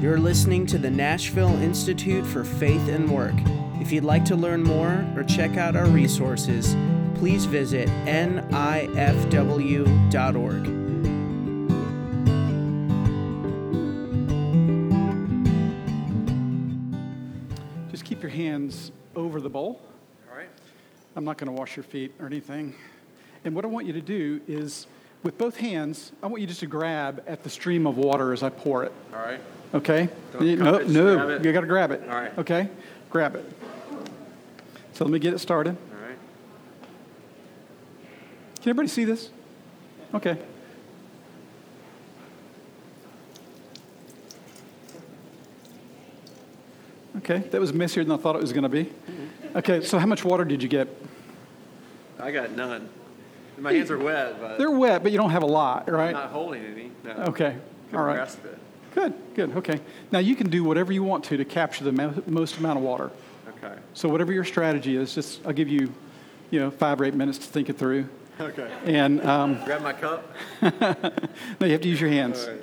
You're listening to the Nashville Institute for Faith and Work. If you'd like to learn more or check out our resources, please visit nifw.org. Just keep your hands over the bowl. All right. I'm not going to wash your feet or anything. And what I want you to do is, with both hands, I want you just to grab at the stream of water as I pour it. All right. Okay? You- no, it, no, you got to grab it. All right. Okay? Grab it. So let me get it started. All right. Can everybody see this? Okay. Okay, that was messier than I thought it was going to be. Mm-hmm. Okay, so how much water did you get? I got none. My hands are wet, but They're wet, but you don't have a lot, I'm right? not holding any. No. Okay, Can all right. Good, good, okay. Now you can do whatever you want to to capture the mo- most amount of water. Okay. So whatever your strategy is, just I'll give you, you know, five or eight minutes to think it through. Okay. And um, Grab my cup. no, you have to use your hands. Right.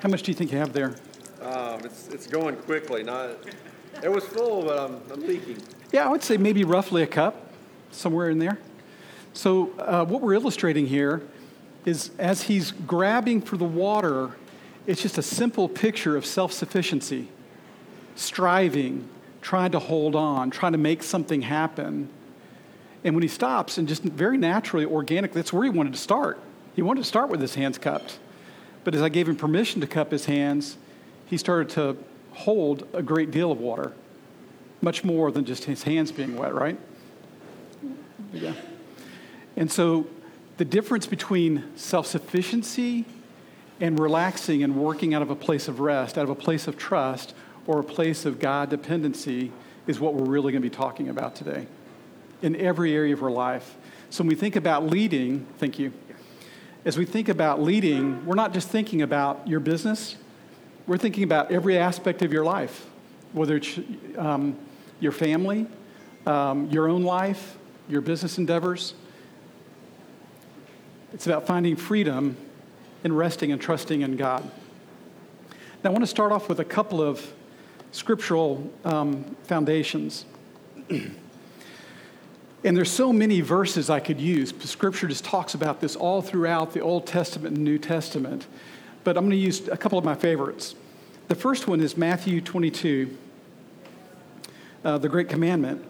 How much do you think you have there? Um, it's it's going quickly. Not. It was full, but I'm I'm leaking. Yeah, I would say maybe roughly a cup, somewhere in there. So, uh, what we're illustrating here is as he's grabbing for the water, it's just a simple picture of self sufficiency, striving, trying to hold on, trying to make something happen. And when he stops, and just very naturally, organically, that's where he wanted to start. He wanted to start with his hands cupped. But as I gave him permission to cup his hands, he started to hold a great deal of water much more than just his hands being wet, right? Yeah. And so the difference between self sufficiency and relaxing and working out of a place of rest, out of a place of trust, or a place of God dependency is what we're really going to be talking about today in every area of our life. So when we think about leading, thank you. As we think about leading, we're not just thinking about your business, we're thinking about every aspect of your life, whether it's um, your family, um, your own life, your business endeavors. It's about finding freedom and resting and trusting in God. Now, I want to start off with a couple of scriptural um, foundations. and there's so many verses I could use. Scripture just talks about this all throughout the Old Testament and New Testament. But I'm going to use a couple of my favorites. The first one is Matthew 22, uh, the Great Commandment.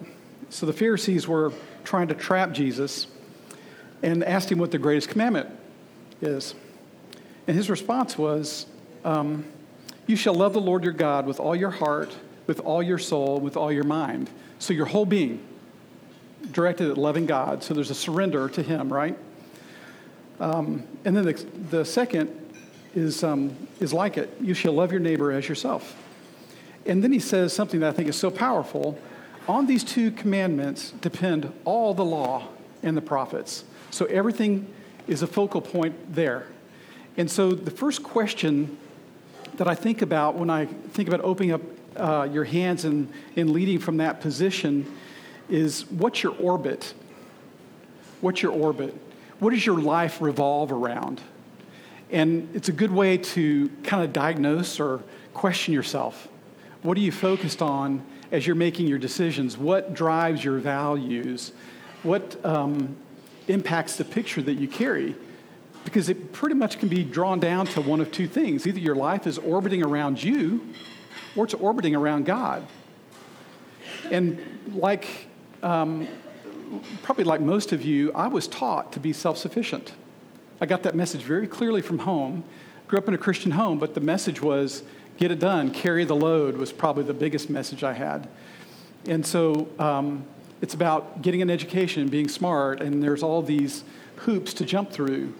So the Pharisees were trying to trap Jesus and asked him what the greatest commandment is. And his response was, um, You shall love the Lord your God with all your heart, with all your soul, with all your mind. So your whole being directed at loving God. So there's a surrender to Him, right? Um, and then the, the second is, um, is like it you shall love your neighbor as yourself. And then he says something that I think is so powerful. On these two commandments depend all the law and the prophets. So everything is a focal point there. And so the first question that I think about when I think about opening up uh, your hands and, and leading from that position is what's your orbit? What's your orbit? What does your life revolve around? And it's a good way to kind of diagnose or question yourself. What are you focused on as you're making your decisions? What drives your values? What um, impacts the picture that you carry? Because it pretty much can be drawn down to one of two things either your life is orbiting around you, or it's orbiting around God. And like, um, probably like most of you, I was taught to be self sufficient. I got that message very clearly from home. Grew up in a Christian home, but the message was get it done, carry the load was probably the biggest message I had. And so um, it's about getting an education being smart, and there's all these hoops to jump through.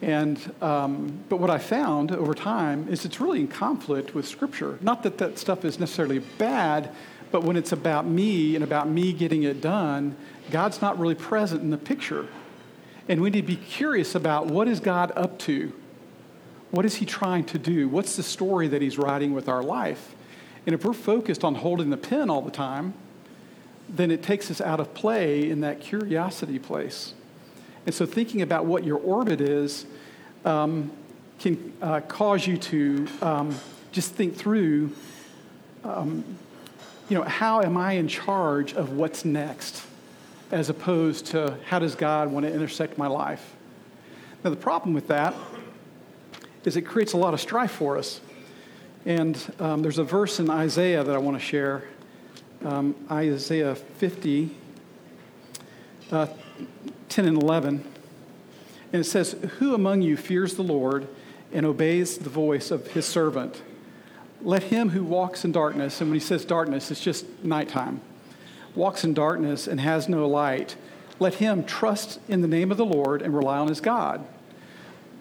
And um, but what I found over time is it's really in conflict with Scripture. Not that that stuff is necessarily bad, but when it's about me and about me getting it done, God's not really present in the picture. And we need to be curious about what is God up to? What is he trying to do? What's the story that he's writing with our life? And if we're focused on holding the pen all the time, then it takes us out of play in that curiosity place. And so, thinking about what your orbit is um, can uh, cause you to um, just think through um, you know, how am I in charge of what's next, as opposed to how does God want to intersect my life? Now, the problem with that is it creates a lot of strife for us. And um, there's a verse in Isaiah that I want to share um, Isaiah 50, uh, 10 and 11. And it says, Who among you fears the Lord and obeys the voice of his servant? Let him who walks in darkness, and when he says darkness, it's just nighttime, walks in darkness and has no light, let him trust in the name of the Lord and rely on his God.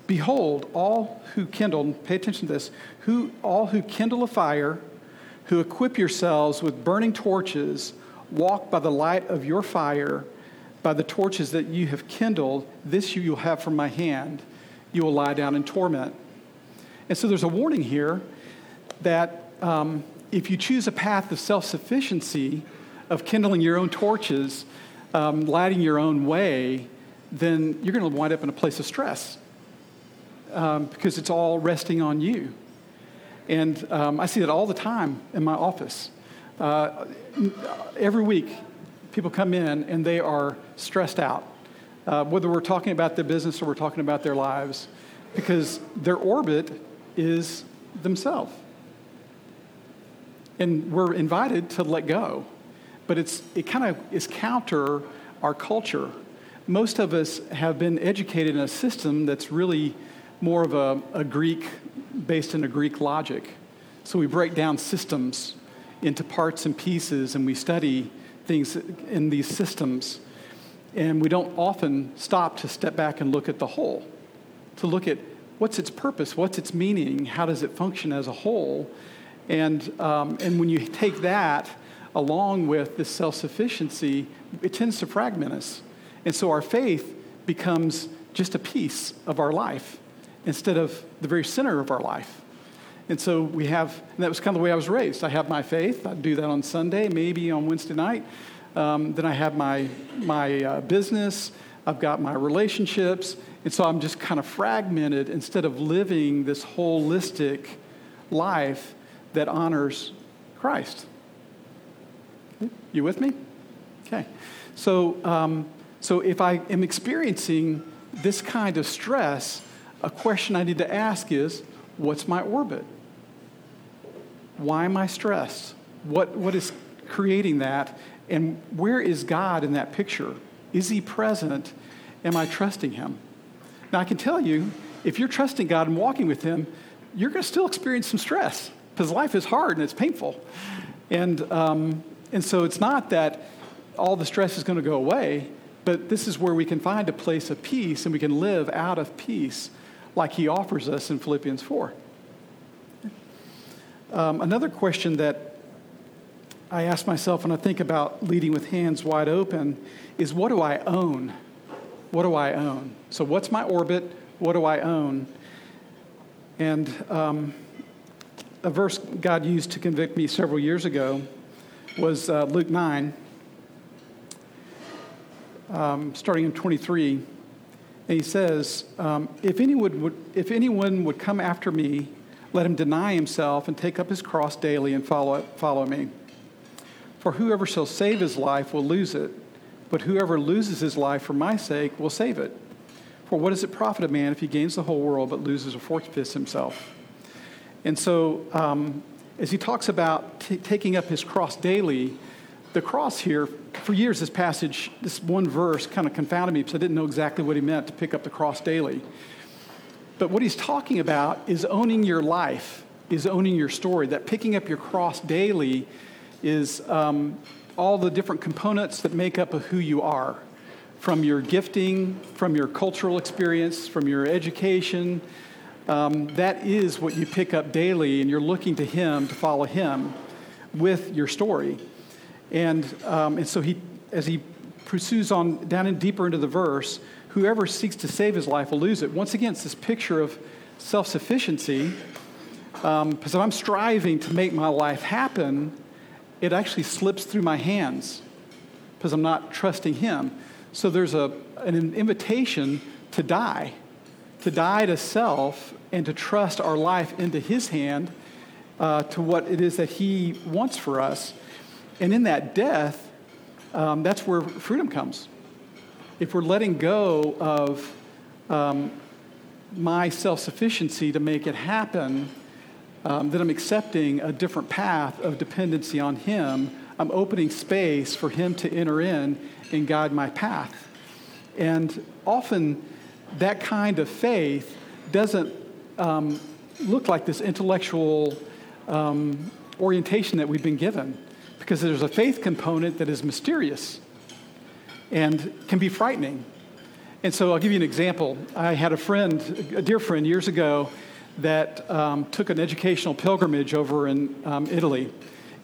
Behold, all who kindle, pay attention to this, who, all who kindle a fire, who equip yourselves with burning torches, walk by the light of your fire, by the torches that you have kindled, this you will have from my hand. You will lie down in torment. And so there's a warning here that um, if you choose a path of self sufficiency, of kindling your own torches, um, lighting your own way, then you're going to wind up in a place of stress um, because it's all resting on you. And um, I see that all the time in my office. Uh, every week, people come in and they are stressed out, uh, whether we're talking about their business or we're talking about their lives, because their orbit is themselves. And we're invited to let go. But it's, it kind of is counter our culture. Most of us have been educated in a system that's really more of a, a Greek, based in a Greek logic. So we break down systems into parts and pieces and we study things in these systems. And we don't often stop to step back and look at the whole, to look at what's its purpose, what's its meaning, how does it function as a whole, and, um, and when you take that along with this self sufficiency, it tends to fragment us. And so our faith becomes just a piece of our life instead of the very center of our life. And so we have, and that was kind of the way I was raised. I have my faith. I do that on Sunday, maybe on Wednesday night. Um, then I have my, my uh, business. I've got my relationships. And so I'm just kind of fragmented instead of living this holistic life that honors Christ. You with me? Okay. So, um, so if I am experiencing this kind of stress, a question I need to ask is what's my orbit? Why am I stressed? What, what is creating that? And where is God in that picture? Is He present? Am I trusting Him? Now, I can tell you, if you're trusting God and walking with Him, you're going to still experience some stress because life is hard and it's painful. And, um, and so it's not that all the stress is going to go away, but this is where we can find a place of peace and we can live out of peace like he offers us in Philippians 4. Um, another question that I ask myself when I think about leading with hands wide open is what do I own? What do I own? So, what's my orbit? What do I own? And um, a verse God used to convict me several years ago was uh, Luke 9, um, starting in 23. And he says, um, if, anyone would, if anyone would come after me, let him deny himself and take up his cross daily and follow, follow me. For whoever shall save his life will lose it, but whoever loses his life for my sake will save it. For what does it profit a man if he gains the whole world but loses or forfeits himself? And so, um, as he talks about t- taking up his cross daily, the cross here, for years, this passage, this one verse kind of confounded me because I didn't know exactly what he meant to pick up the cross daily. But what he's talking about is owning your life, is owning your story. That picking up your cross daily is um, all the different components that make up of who you are from your gifting, from your cultural experience, from your education, um, that is what you pick up daily, and you're looking to Him to follow Him with your story. And, um, and so he, as he pursues on down and deeper into the verse, whoever seeks to save his life will lose it. Once again, it's this picture of self sufficiency. Um, because if I'm striving to make my life happen, it actually slips through my hands because I'm not trusting Him. So there's a, an invitation to die, to die to self and to trust our life into His hand uh, to what it is that He wants for us. And in that death, um, that's where freedom comes. If we're letting go of um, my self sufficiency to make it happen, um, then I'm accepting a different path of dependency on Him. I'm opening space for Him to enter in and guide my path. And often, that kind of faith doesn't um, look like this intellectual um, orientation that we've been given because there's a faith component that is mysterious and can be frightening. And so I'll give you an example. I had a friend, a dear friend, years ago that um, took an educational pilgrimage over in um, Italy.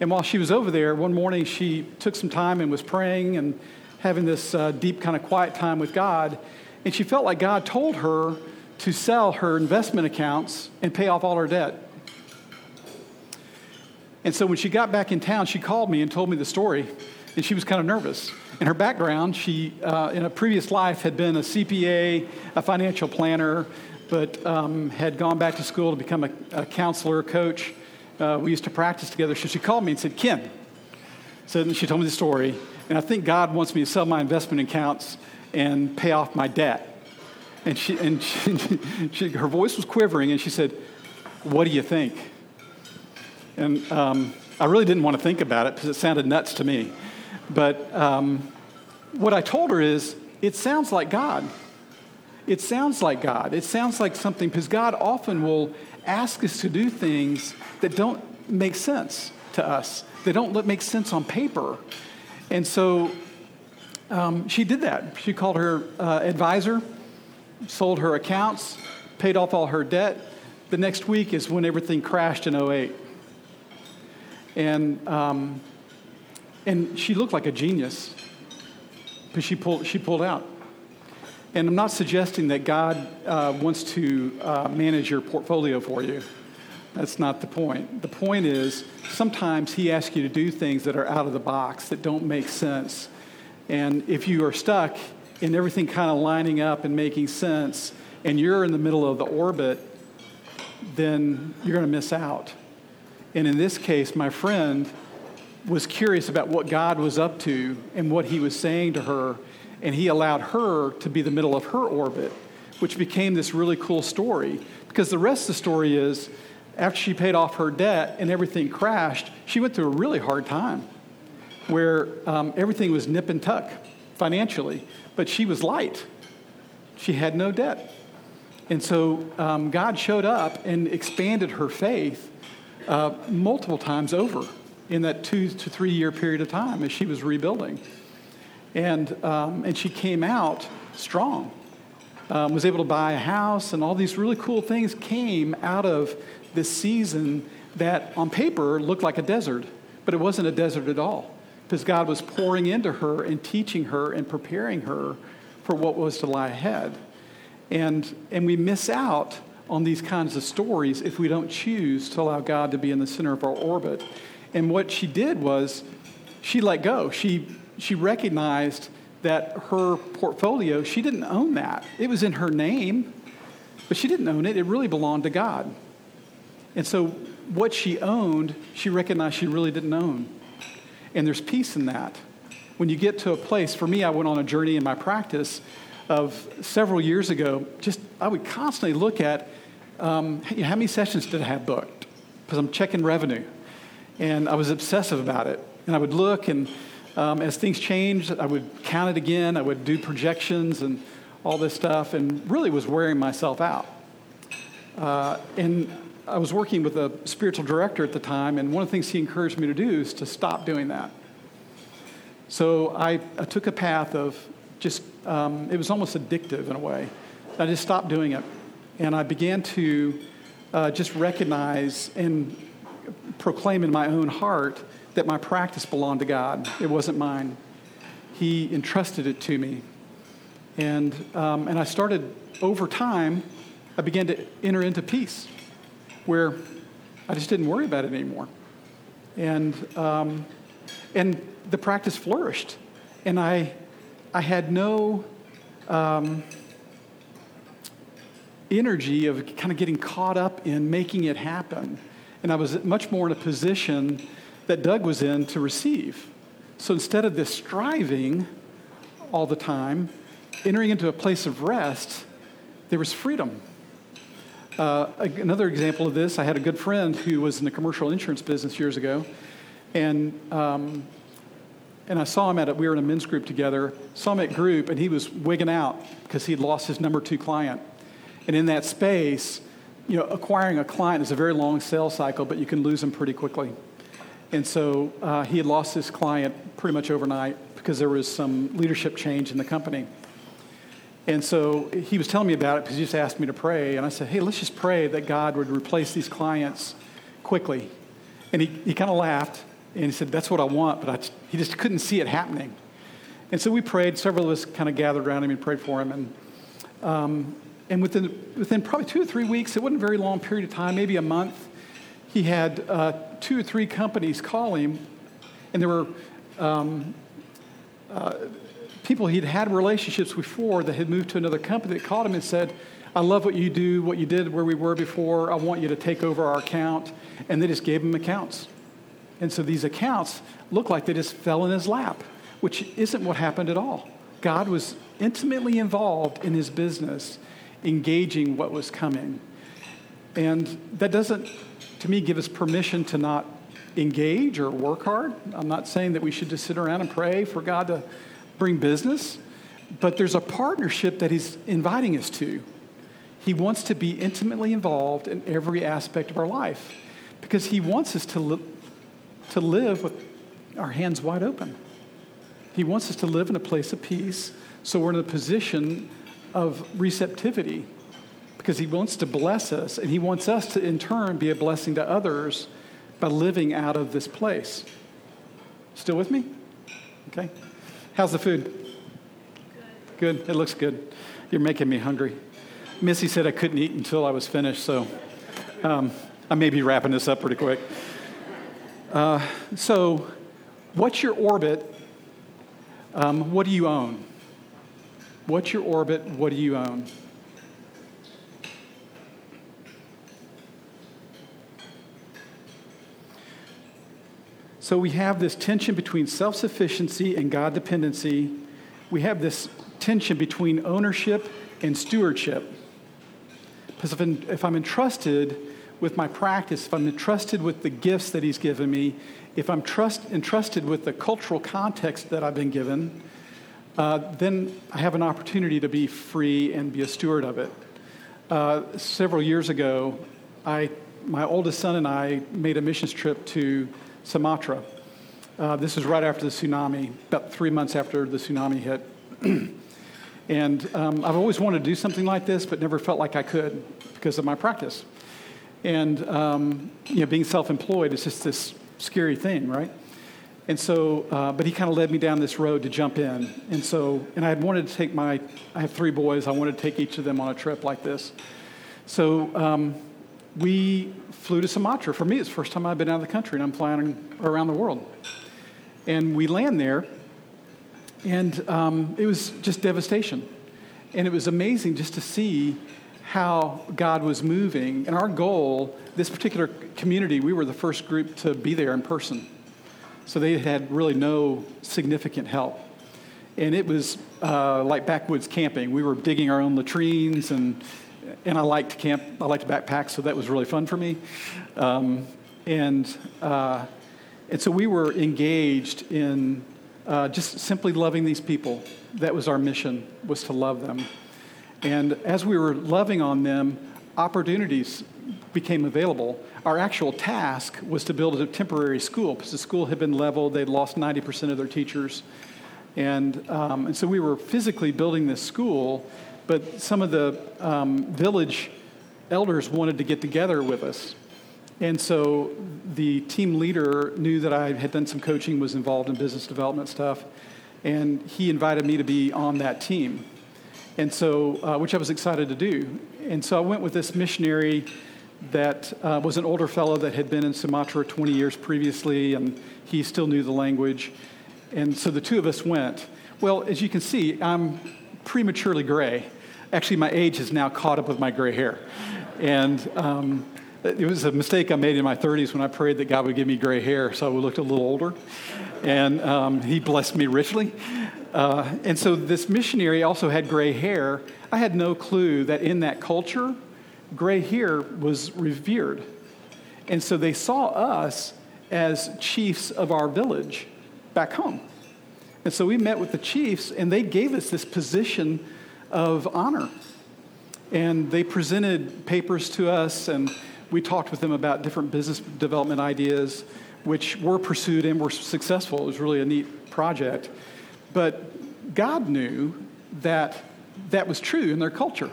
And while she was over there, one morning she took some time and was praying and having this uh, deep kind of quiet time with God. And she felt like God told her to sell her investment accounts and pay off all her debt. And so when she got back in town, she called me and told me the story, and she was kind of nervous. In her background, she, uh, in a previous life, had been a CPA, a financial planner, but um, had gone back to school to become a, a counselor, a coach. Uh, we used to practice together. So she called me and said, Ken, so she told me the story, and I think God wants me to sell my investment accounts and pay off my debt. And, she, and she, she, her voice was quivering, and she said, What do you think? And um, I really didn't want to think about it because it sounded nuts to me. But um, what I told her is, it sounds like God. It sounds like God. It sounds like something, because God often will ask us to do things that don't make sense to us, they don't make sense on paper. And so um, she did that. She called her uh, advisor, sold her accounts, paid off all her debt. The next week is when everything crashed in 08 and um, and she looked like a genius because she pulled she pulled out. And I'm not suggesting that God uh, wants to uh, manage your portfolio for you. That's not the point. The point is sometimes He asks you to do things that are out of the box that don't make sense. And if you are stuck in everything kind of lining up and making sense, and you're in the middle of the orbit, then you're going to miss out. And in this case, my friend was curious about what God was up to and what he was saying to her, and he allowed her to be the middle of her orbit, which became this really cool story. Because the rest of the story is after she paid off her debt and everything crashed, she went through a really hard time where um, everything was nip and tuck financially, but she was light. She had no debt. And so um, God showed up and expanded her faith uh, multiple times over in that two to three year period of time as she was rebuilding. And, um, and she came out strong, um, was able to buy a house, and all these really cool things came out of this season that on paper looked like a desert, but it wasn't a desert at all because God was pouring into her and teaching her and preparing her for what was to lie ahead. And, and we miss out on these kinds of stories if we don't choose to allow God to be in the center of our orbit. And what she did was she let go. She, she recognized that her portfolio, she didn't own that. It was in her name, but she didn't own it. It really belonged to God. And so what she owned, she recognized she really didn't own. And there's peace in that. When you get to a place, for me, I went on a journey in my practice of several years ago, just I would constantly look at um, how many sessions did I have booked? Because I'm checking revenue. And I was obsessive about it. And I would look, and um, as things changed, I would count it again. I would do projections and all this stuff, and really was wearing myself out. Uh, and I was working with a spiritual director at the time, and one of the things he encouraged me to do is to stop doing that. So I, I took a path of just, um, it was almost addictive in a way. I just stopped doing it. And I began to uh, just recognize and proclaim in my own heart that my practice belonged to God. It wasn't mine. He entrusted it to me. And, um, and I started, over time, I began to enter into peace where I just didn't worry about it anymore. And, um, and the practice flourished. And I I had no um, energy of kind of getting caught up in making it happen. And I was much more in a position that Doug was in to receive. So instead of this striving all the time, entering into a place of rest, there was freedom. Uh, another example of this, I had a good friend who was in the commercial insurance business years ago, and um, and I saw him at a, we were in a men's group together, at group, and he was wigging out because he'd lost his number two client. And in that space, you know, acquiring a client is a very long sales cycle, but you can lose them pretty quickly. And so uh, he had lost his client pretty much overnight because there was some leadership change in the company. And so he was telling me about it because he just asked me to pray. And I said, hey, let's just pray that God would replace these clients quickly. And he, he kind of laughed and he said, that's what I want, but he just couldn't see it happening. And so we prayed. Several of us kind of gathered around him and prayed for him. And, um, and within, within probably two or three weeks, it wasn't a very long period of time, maybe a month, he had uh, two or three companies call him, and there were um, uh, people he'd had relationships before that had moved to another company that called him and said, I love what you do, what you did where we were before. I want you to take over our account. And they just gave him accounts. And so these accounts look like they just fell in his lap, which isn't what happened at all. God was intimately involved in his business, engaging what was coming. And that doesn't to me, give us permission to not engage or work hard. I'm not saying that we should just sit around and pray for God to bring business, but there's a partnership that He's inviting us to. He wants to be intimately involved in every aspect of our life because He wants us to, to live with our hands wide open. He wants us to live in a place of peace so we're in a position of receptivity because He wants to bless us, and He wants us to, in turn, be a blessing to others by living out of this place. Still with me? Okay. How's the food? Good. good. It looks good. You're making me hungry. Missy said I couldn't eat until I was finished, so um, I may be wrapping this up pretty quick. Uh, so, what's your orbit? Um, what do you own? What's your orbit? What do you own? So we have this tension between self sufficiency and God dependency. We have this tension between ownership and stewardship. Because if, I'm, if I'm entrusted with my practice, if I'm entrusted with the gifts that He's given me, if I'm trust, entrusted with the cultural context that I've been given, uh, then I have an opportunity to be free and be a steward of it. Uh, several years ago, I, my oldest son and I made a missions trip to Sumatra. Uh, this was right after the tsunami, about three months after the tsunami hit. and um, I've always wanted to do something like this, but never felt like I could because of my practice. And um, you know, being self-employed is just this scary thing, right? And so, uh, but he kind of led me down this road to jump in. And so, and I had wanted to take my, I have three boys. I wanted to take each of them on a trip like this. So um, we flew to Sumatra. For me, it's the first time I've been out of the country, and I'm flying around the world. And we land there, and um, it was just devastation. And it was amazing just to see how God was moving. And our goal, this particular community, we were the first group to be there in person. So they had really no significant help. And it was uh, like backwoods camping. We were digging our own latrines and and I liked to camp. I liked to backpack, so that was really fun for me. Um, and uh, and so we were engaged in uh, just simply loving these people. That was our mission, was to love them. And as we were loving on them, opportunities became available. Our actual task was to build a temporary school because the school had been leveled. They'd lost 90% of their teachers. And, um, and so we were physically building this school but some of the um, village elders wanted to get together with us. And so the team leader knew that I had done some coaching, was involved in business development stuff, and he invited me to be on that team. And so, uh, which I was excited to do. And so I went with this missionary that uh, was an older fellow that had been in Sumatra 20 years previously, and he still knew the language. And so the two of us went Well, as you can see, I'm prematurely gray. Actually, my age has now caught up with my gray hair. And um, it was a mistake I made in my 30s when I prayed that God would give me gray hair so I would look a little older. And um, He blessed me richly. Uh, and so this missionary also had gray hair. I had no clue that in that culture, gray hair was revered. And so they saw us as chiefs of our village back home. And so we met with the chiefs, and they gave us this position of honor. And they presented papers to us, and we talked with them about different business development ideas, which were pursued and were successful. It was really a neat project. But God knew that that was true in their culture.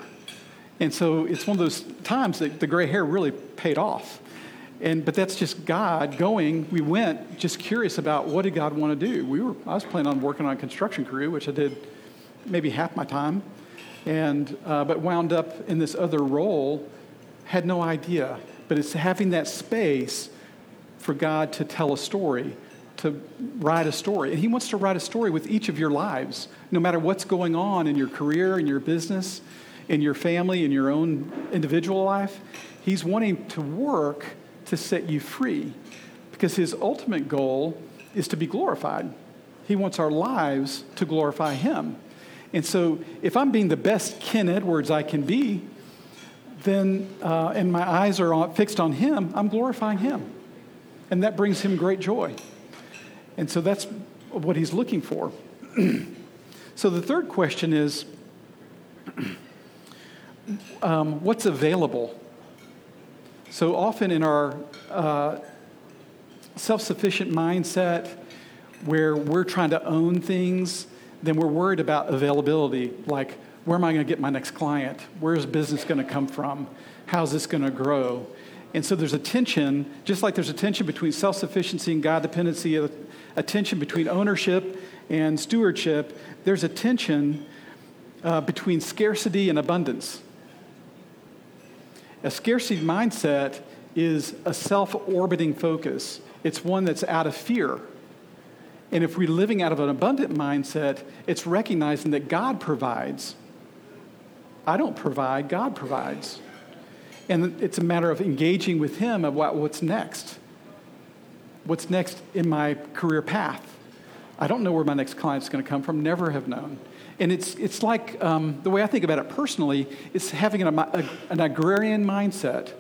And so it's one of those times that the gray hair really paid off. And, but that's just God going. We went just curious about what did God want to do. We were, I was planning on working on a construction crew, which I did maybe half my time, and, uh, but wound up in this other role, had no idea. But it's having that space for God to tell a story, to write a story. And He wants to write a story with each of your lives, no matter what's going on in your career, in your business, in your family, in your own individual life. He's wanting to work to set you free because his ultimate goal is to be glorified. He wants our lives to glorify him. And so, if I'm being the best Ken Edwards I can be, then, uh, and my eyes are on, fixed on him, I'm glorifying him. And that brings him great joy. And so, that's what he's looking for. so, the third question is um, what's available so often in our uh, self sufficient mindset, where we're trying to own things, then we're worried about availability. Like, where am I going to get my next client? Where's business going to come from? How's this going to grow? And so there's a tension, just like there's a tension between self sufficiency and God dependency, a, a, tension between ownership and stewardship, there's a tension uh, between scarcity and abundance. A scarcity mindset is a self orbiting focus, it's one that's out of fear. And if we're living out of an abundant mindset, it's recognizing that God provides. I don't provide, God provides. And it's a matter of engaging with Him about what's next. What's next in my career path? I don't know where my next client's going to come from, never have known. And it's, it's like um, the way I think about it personally, is having an, a, an agrarian mindset.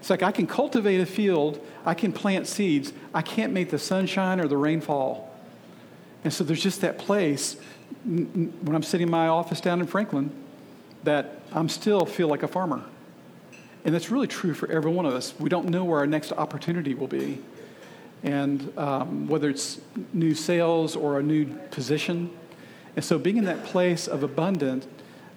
It's like I can cultivate a field, I can plant seeds, I can't make the sunshine or the rainfall. And so there's just that place when I'm sitting in my office down in Franklin that I'm still feel like a farmer. And that's really true for every one of us. We don't know where our next opportunity will be. And um, whether it's new sales or a new position, and so, being in that place of abundance,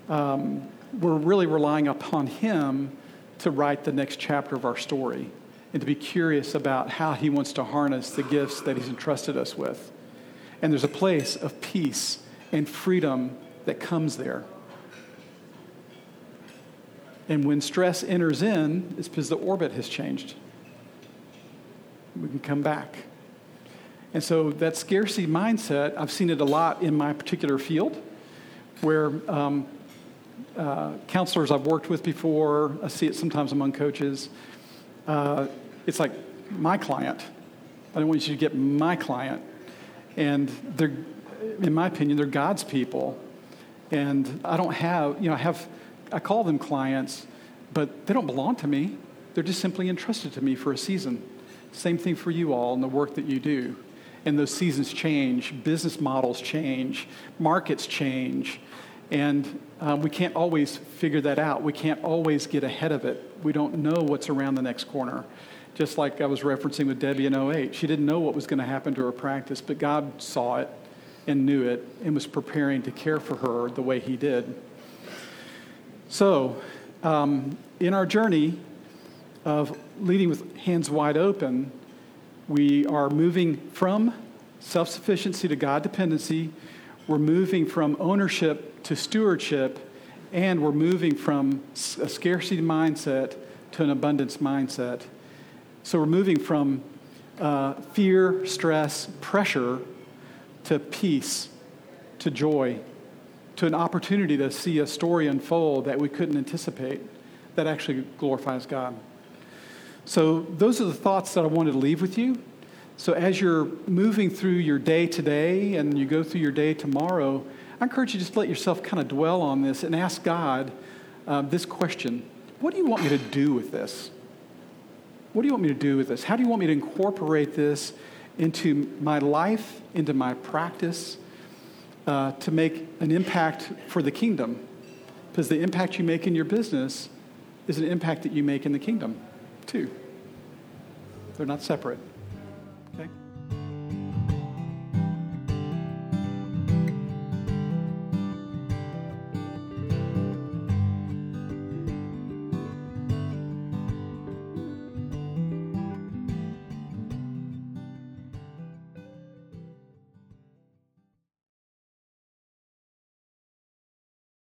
um, we're really relying upon Him to write the next chapter of our story and to be curious about how He wants to harness the gifts that He's entrusted us with. And there's a place of peace and freedom that comes there. And when stress enters in, it's because the orbit has changed. We can come back. And so that scarcity mindset, I've seen it a lot in my particular field, where um, uh, counselors I've worked with before, I see it sometimes among coaches. Uh, it's like my client. I don't want you to get my client. And they're, in my opinion, they're God's people. And I don't have, you know, I have, I call them clients, but they don't belong to me. They're just simply entrusted to me for a season. Same thing for you all in the work that you do and those seasons change, business models change, markets change, and um, we can't always figure that out. We can't always get ahead of it. We don't know what's around the next corner. Just like I was referencing with Debbie in 08. She didn't know what was going to happen to her practice, but God saw it and knew it and was preparing to care for her the way He did. So, um, in our journey of leading with hands wide open, we are moving from self sufficiency to God dependency. We're moving from ownership to stewardship. And we're moving from a scarcity mindset to an abundance mindset. So we're moving from uh, fear, stress, pressure to peace, to joy, to an opportunity to see a story unfold that we couldn't anticipate that actually glorifies God. So, those are the thoughts that I wanted to leave with you. So, as you're moving through your day today and you go through your day tomorrow, I encourage you to just let yourself kind of dwell on this and ask God uh, this question What do you want me to do with this? What do you want me to do with this? How do you want me to incorporate this into my life, into my practice, uh, to make an impact for the kingdom? Because the impact you make in your business is an impact that you make in the kingdom, too. They're not separate.